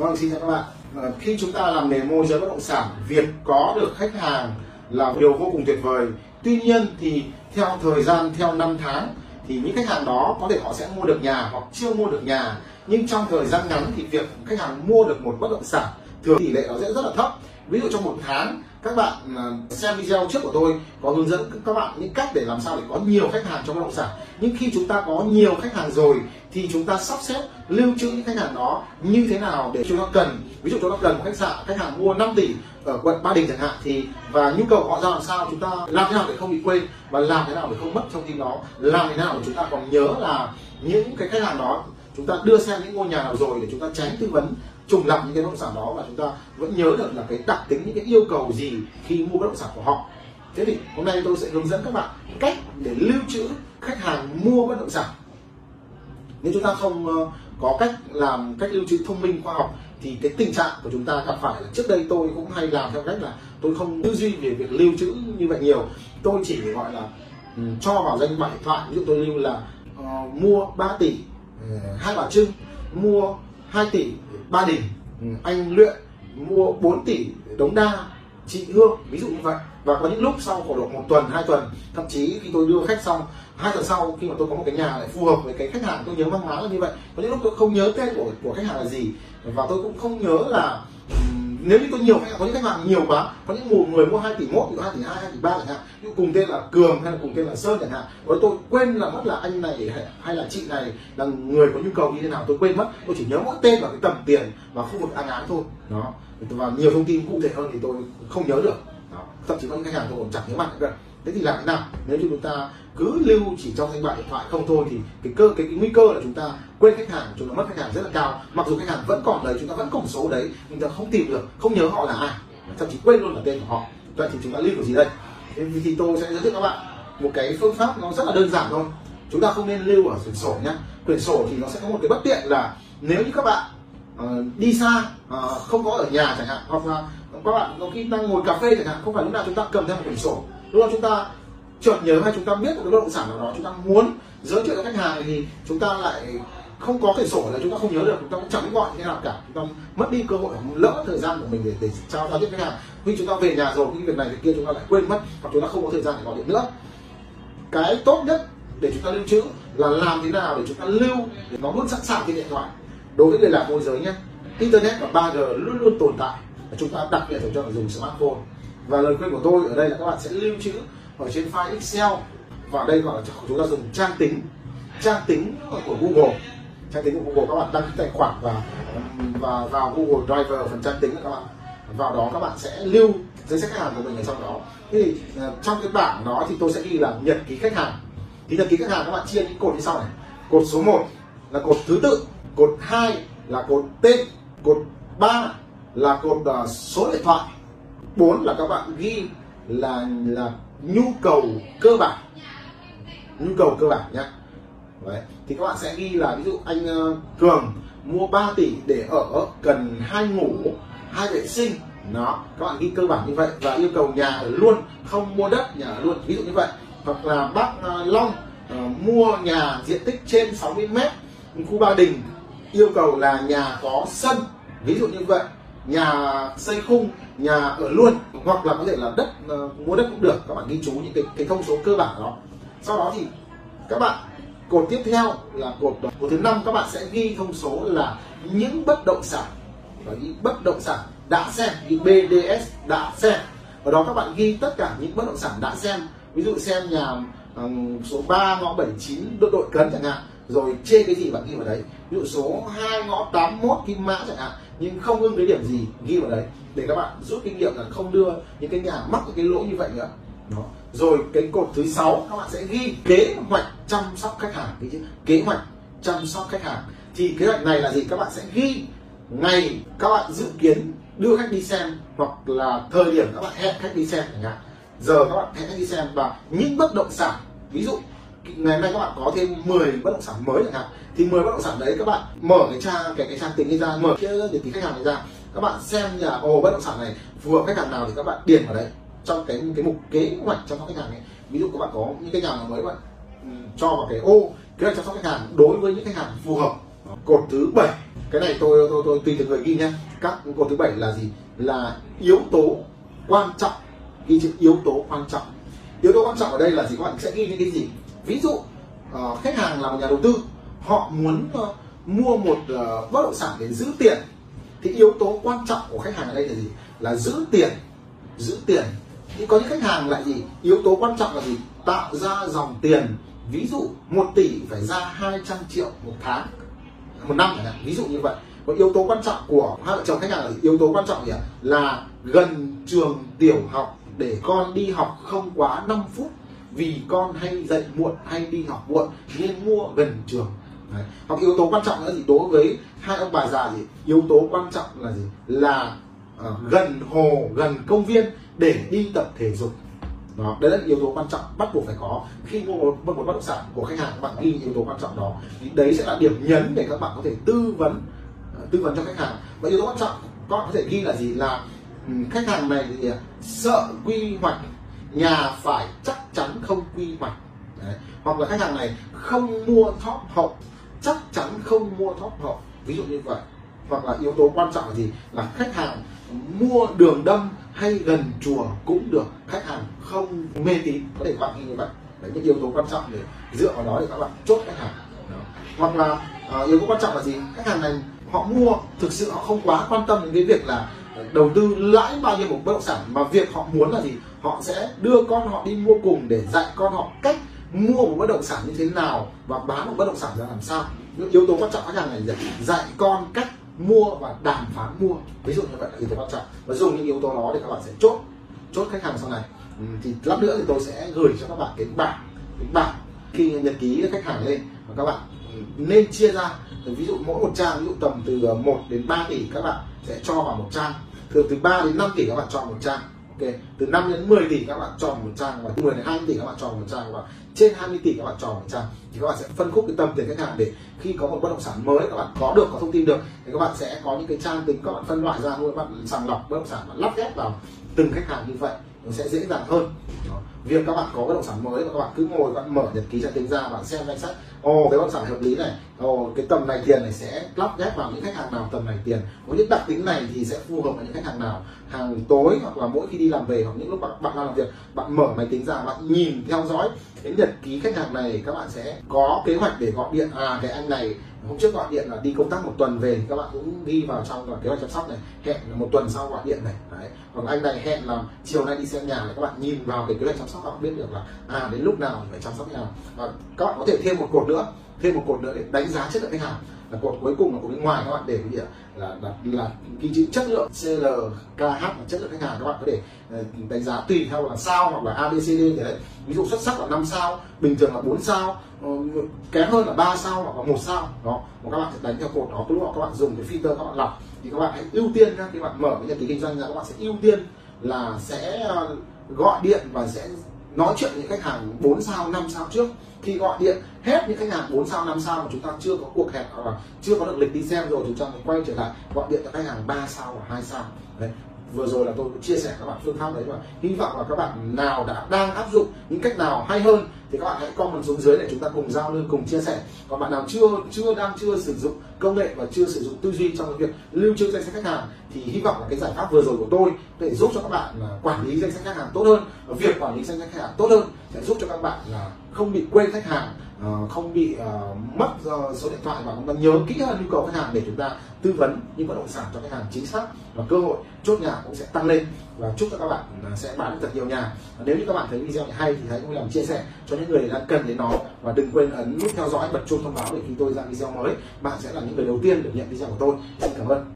Vâng, xin chào các bạn. Ờ, khi chúng ta làm nghề môi giới bất động sản, việc có được khách hàng là điều vô cùng tuyệt vời. Tuy nhiên thì theo thời gian, theo năm tháng thì những khách hàng đó có thể họ sẽ mua được nhà hoặc chưa mua được nhà. Nhưng trong thời gian ngắn thì việc khách hàng mua được một bất động sản thường tỷ lệ nó sẽ rất là thấp. Ví dụ trong một tháng các bạn à, xem video trước của tôi có hướng dẫn các bạn những cách để làm sao để có nhiều khách hàng trong bất động sản. Nhưng khi chúng ta có nhiều khách hàng rồi, thì chúng ta sắp xếp lưu trữ những khách hàng đó như thế nào để chúng ta cần. Ví dụ chúng ta cần một khách sạn, khách hàng mua 5 tỷ ở quận Ba Đình chẳng hạn, thì, và nhu cầu họ ra làm sao, chúng ta làm thế nào để không bị quên, và làm thế nào để không mất thông tin đó, làm thế nào để chúng ta còn nhớ là những cái khách hàng đó, chúng ta đưa xem những ngôi nhà nào rồi để chúng ta tránh tư vấn trùng lặp những cái bất động sản đó và chúng ta vẫn nhớ được là cái đặc tính những cái yêu cầu gì khi mua bất động sản của họ. Thế thì hôm nay tôi sẽ hướng dẫn các bạn cách để lưu trữ khách hàng mua bất động sản. Nếu chúng ta không ờ, có cách làm cách lưu trữ thông minh khoa học thì cái tình trạng của chúng ta gặp phải là trước đây tôi cũng hay làm theo cách là tôi không tư duy về việc lưu trữ như vậy nhiều. Tôi chỉ gọi là ừ, cho vào danh bạ điện thoại. Ví dụ tôi lưu là uh, mua 3 tỷ ờ, hai bà trưng mua 2 tỷ ba đình. Ừ, anh luyện mua 4 tỷ đống đa chị hương ví dụ như vậy. Và có những lúc sau khoảng độ một tuần hai tuần thậm chí khi tôi đưa khách xong hai tuần sau khi mà tôi có một cái nhà lại phù hợp với cái khách hàng tôi nhớ mang máng là như vậy. Có những lúc tôi không nhớ tên của của khách hàng là gì. Và tôi cũng không nhớ là nếu như tôi nhiều, có những khách hàng nhiều quá, có những một người mua 2 tỷ một hai tỷ hai hai tỷ ba chẳng hạn, như cùng tên là cường hay là cùng tên là sơn chẳng hạn và tôi quên là mất là anh này hay- là chị này là người có nhu cầu như thế nào, tôi quên mất. Tôi chỉ nhớ mỗi tên và cái tầm tiền và khu vực án án thôi. Đó. Và nhiều thông tin cụ thể hơn thì tôi không nhớ được. Đó. thậm chí có những khách hàng tôi còn chẳng nhớ mặt nữa thế thì làm thế nào? Nếu như chúng ta cứ lưu chỉ trong danh bạ điện thoại không thôi thì cái cơ cái, cái nguy cơ là chúng ta quên khách hàng chúng ta mất khách hàng rất là cao. Mặc dù khách hàng vẫn còn đấy chúng ta vẫn còn số đấy nhưng ta không tìm được không nhớ họ là ai. Thậm chí quên luôn là tên của họ. Vậy thì chúng ta lưu kiểu gì đây? Thế thì, thì tôi sẽ giới thiệu các bạn một cái phương pháp nó rất là đơn giản thôi. Chúng ta không nên lưu ở quyển sổ nhé quyển sổ thì nó sẽ có một cái bất tiện là nếu như các bạn uh, đi xa uh, không có ở nhà chẳng hạn hoặc là các bạn có khi đang ngồi cà phê chẳng hạn không phải lúc nào chúng ta cầm theo một quyển sổ lúc nào chúng ta chợt nhớ hay chúng ta biết một cái bất động sản nào đó chúng ta muốn giới thiệu cho khách hàng thì chúng ta lại không có cái sổ là chúng ta không nhớ được chúng ta cũng chẳng biết gọi như thế nào cả chúng ta mất đi cơ hội lỡ thời gian của mình để để trao giao tiếp với khách hàng khi chúng ta về nhà rồi cái việc này việc kia chúng ta lại quên mất hoặc chúng ta không có thời gian để gọi điện nữa cái tốt nhất để chúng ta lưu trữ là làm thế nào để chúng ta lưu để nó luôn sẵn sàng trên điện thoại đối với người làm môi giới nhé internet và 3G luôn luôn tồn tại và chúng ta đặc biệt phải cho người dùng smartphone và lời khuyên của tôi ở đây là các bạn sẽ lưu trữ ở trên file Excel. Và ở đây gọi là chúng ta dùng trang tính. Trang tính của Google. Trang tính của Google các bạn đăng ký tài khoản và và vào Google Drive phần trang tính các bạn. Vào đó các bạn sẽ lưu danh sách khách hàng của mình ở trong đó. Thế thì ờ, trong cái bảng đó thì tôi sẽ ghi là nhật ký khách hàng. Thì nhật ký khách hàng các bạn chia những cột như sau này. Cột số 1 là cột thứ tự cột 2 là cột tên cột 3 là cột uh, số điện thoại. 4 là các bạn ghi là là nhu cầu cơ bản. Nhu cầu cơ bản nhá. Đấy. thì các bạn sẽ ghi là ví dụ anh ờ, Cường mua 3 tỷ để ở cần hai ngủ hai vệ sinh. Đó các bạn ghi cơ bản như vậy và yêu cầu nhà ở luôn không mua đất nhà ở luôn. Ví dụ như vậy. Hoặc là bác ờ, Long uh, mua nhà diện tích trên 60 mét khu Ba Đình yêu cầu là nhà có sân. Ví dụ như vậy nhà xây khung nhà ở luôn hoặc là có thể là đất uh, mua đất cũng được. Các bạn ghi chú những cái cái thông số cơ bản đó. Sau đó thì các bạn cột tiếp theo là cột cột thứ năm các bạn sẽ ghi thông số là những bất động sản. Và những bất động sản đã xem như BDS đã xem. Ở đó các bạn ghi tất cả những bất động sản đã xem. Ví dụ xem nhà ừm, số 3 ngõ 79 đội đội cấn chẳng hạn rồi chê cái gì bạn ghi vào đấy. Ví dụ số 2 ngõ 81 kim mã chẳng hạn. Nhưng không ưng cái điểm gì ghi vào đấy. Để các bạn rút kinh nghiệm là không đưa những cái nhà mắc cái lỗi như vậy nữa. Đó. Rồi cái cột thứ sáu, các bạn sẽ ghi kế hoạch chăm sóc khách hàng. Cái chứ kế hoạch chăm sóc khách hàng. Thì kế hoạch này là gì? Các bạn sẽ ghi ngày các bạn dự kiến đưa khách đi xem hoặc là thời điểm các bạn hẹn khách đi xem chẳng hạn. Giờ các bạn hẹn khách đi xem và những bất động sản, ví dụ ngày hôm nay các bạn có thêm 10 bất động sản mới chẳng hạn. Thì 10 bất động sản đấy các bạn mở cái trang, cái cái trang tính ấy ra, mở cái để ký khách hàng này ra. Các bạn xem nhà ồ, bất động sản này phù hợp khách hàng nào thì các bạn điền vào đấy. Trong cái cái mục kế hoạch chăm sóc khách hàng ấy. Ví dụ các bạn có những cái nhà nào mới bạn cho vào cái, ô, kế hoạch chăm sóc khách hàng đối với những khách hàng phù hợp. Cột thứ bảy. Cái này tôi tôi tôi tùy từng người ghi nhé các cột thứ bảy là gì? Là yếu tố quan trọng. Ghi chữ yếu tố quan trọng. Yếu tố quan trọng ở đây là gì? Các bạn sẽ ghi những cái gì? Ví dụ uh, khách hàng là một nhà đầu tư họ muốn uh, mua một uh, bất động sản để giữ tiền thì yếu tố quan trọng của khách hàng ở đây là gì? Là giữ tiền giữ tiền. Thì có những khách hàng lại gì? Yếu tố quan trọng là gì? Tạo ra dòng tiền. Ví dụ 1 tỷ phải ra 200 triệu một tháng một năm chẳng hạn ví dụ như vậy. Và yếu tố quan trọng của hai vợ chồng khách hàng là yếu tố quan trọng gì là gần trường tiểu học để con đi học không quá 5 phút vì con hay dậy muộn hay đi học muộn nên mua gần trường. Đấy. hoặc yếu tố quan trọng nữa gì? Đối với hai ông bà già gì? Yếu tố quan trọng là gì? Là uh, gần hồ gần công viên để đi tập thể dục. Đó đấy là yếu tố quan trọng bắt buộc phải có. Khi mua một, một bất động sản của khách hàng các bạn ghi yếu tố quan trọng đó. Thì đấy sẽ là điểm nhấn để các bạn có thể tư vấn uh, tư vấn cho khách hàng. Và yếu tố quan trọng các bạn có thể ghi là gì? Là um, khách hàng này thì ờ, sợ quy hoạch nhà phải chắc chắn không quy hoạch. Đấy. hoặc là khách hàng này không mua thóp hậu chắc chắn không mua thóp hậu. Ví dụ như vậy. Hoặc là yếu tố quan trọng là gì? Là khách hàng mua đường đâm hay gần chùa cũng được. Khách hàng không mê tín. Có thể bạn như vậy. Đấy những yếu tố quan trọng để dựa vào đó để các bạn chốt khách hàng. Đó. hoặc là uh, yếu tố quan trọng là gì? Khách hàng này họ mua thực sự họ không quá quan tâm đến cái việc là đầu tư lãi bao nhiêu một bất động sản, mà việc họ muốn là gì? Họ sẽ đưa con họ đi mua cùng để dạy con họ cách mua một bất động sản như thế nào và bán một bất động sản ra làm sao. Những yếu tố quan trọng khách hàng này là dạy con cách mua và đàm phán mua. Ví dụ như vậy là yếu tố quan trọng. Và dùng những yếu tố đó để các bạn sẽ chốt chốt khách hàng sau này. Ừ, thì lát nữa thì tôi sẽ gửi cho các bạn cái bảng cái bảng khi nhật ký khách hàng lên. Và các bạn ừ, nên chia ra. Ví dụ mỗi một trang, ví dụ tầm từ ờ, 1 đến 3 tỷ, các bạn sẽ cho vào một trang thường từ 3 đến 5 tỷ các bạn chọn một trang, ok? Từ 5 đến 10 tỷ các bạn chọn một trang, và 10 đến 20 tỷ các bạn chọn một trang, và trên 20 tỷ các bạn chọn một trang, thì các bạn sẽ phân khúc cái tầm tiền khách hàng để khi có một bất động sản mới các bạn có được, có thông tin được, thì các bạn sẽ có những cái trang tính các bạn phân loại ra, các bạn sàng lọc bất động sản và lắp ghép vào từng khách hàng như vậy nó sẽ dễ dàng hơn. Đó. việc các bạn có bất động sản mới và các bạn cứ ngồi bạn mở nhật ký trang tính ra bạn xem danh sách. Ồ cái bất động sản hợp lý này. Ồ cái tầm này tiền này sẽ lắp ghép vào những khách hàng nào tầm này tiền. Có những đặc tính này thì sẽ phù hợp với những khách hàng nào. Hàng tối hoặc là mỗi khi đi làm về hoặc những lúc bạn, bạn đang làm việc bạn mở máy tính ra bạn nhìn theo dõi cái nhật ký khách hàng này các bạn sẽ có kế hoạch để gọi điện à cái anh này hôm trước gọi điện là đi công tác một tuần về thì các bạn cũng ghi vào trong là kế hoạch chăm sóc này. Hẹn là một tuần sau gọi điện này. Đấy. Hoặc anh này hẹn là chiều nay đi xem nhà này, các bạn nhìn vào cái kế hoạch chăm sóc, các bạn biết được là à đến lúc nào phải chăm sóc nhà. Và các bạn có thể thêm một cột nữa thêm một cột nữa để đánh giá chất lượng khách hàng. Là cột cuối cùng là cột bên ngoài các bạn để cái gì ạ? Là là, là ghi chữ chất lượng CLKH là chất lượng khách hàng các bạn có thể ờ, đánh giá tùy theo là sao hoặc là ABCD thế đấy. Ví dụ xuất sắc là 5 sao bình thường là 4 sao ờ, kém hơn là 3 sao hoặc là một sao. Đó mà các bạn sẽ đánh theo cột đó. Lúc các bạn dùng cái filter các bạn lọc thì các bạn hãy ưu tiên nhá khi bạn mở cái nhật ký kinh doanh ra các bạn sẽ ưu tiên là sẽ ờ, gọi điện và sẽ nói chuyện với khách hàng 4 sao 5 sao trước. Khi gọi điện, hết những khách hàng 4 sao 5 sao mà chúng ta chưa có cuộc hẹn hoặc là chưa có được lịch đi xem rồi chúng ta quay trở lại, gọi điện cho khách hàng 3 sao và 2 sao. Đấy vừa rồi là tôi cũng chia sẻ các bạn phương pháp đấy mà. Hy vọng là các bạn nào đã đang áp dụng những cách nào hay hơn thì các bạn hãy comment xuống dưới để chúng ta cùng giao lưu, cùng chia sẻ. Còn bạn nào chưa chưa đang, chưa sử dụng công nghệ và chưa sử dụng tư duy trong cái việc lưu trữ danh sách khách hàng thì hy vọng là cái giải pháp vừa rồi của tôi để giúp cho các bạn là quản lý danh sách khách hàng tốt hơn và việc quản lý danh sách khách hàng tốt hơn, sẽ giúp cho các bạn là không bị quên khách hàng uh, không bị uh, mất do số điện thoại và chúng ta nhớ kỹ hơn nhu cầu khách hàng để chúng ta tư vấn những bất động sản cho khách hàng chính xác và cơ hội chốt nhà cũng sẽ tăng lên. Và chúc cho các bạn ờ, sẽ bán được thật nhiều nhà. Và nếu như các bạn thấy video này hay thì hãy cùng làm chia sẻ cho những người đang cần đến nó. Và đừng quên ấn nút theo dõi bật chuông thông báo để khi tôi ra video mới bạn sẽ là những người đầu tiên được nhận video của tôi. Xin cảm ơn.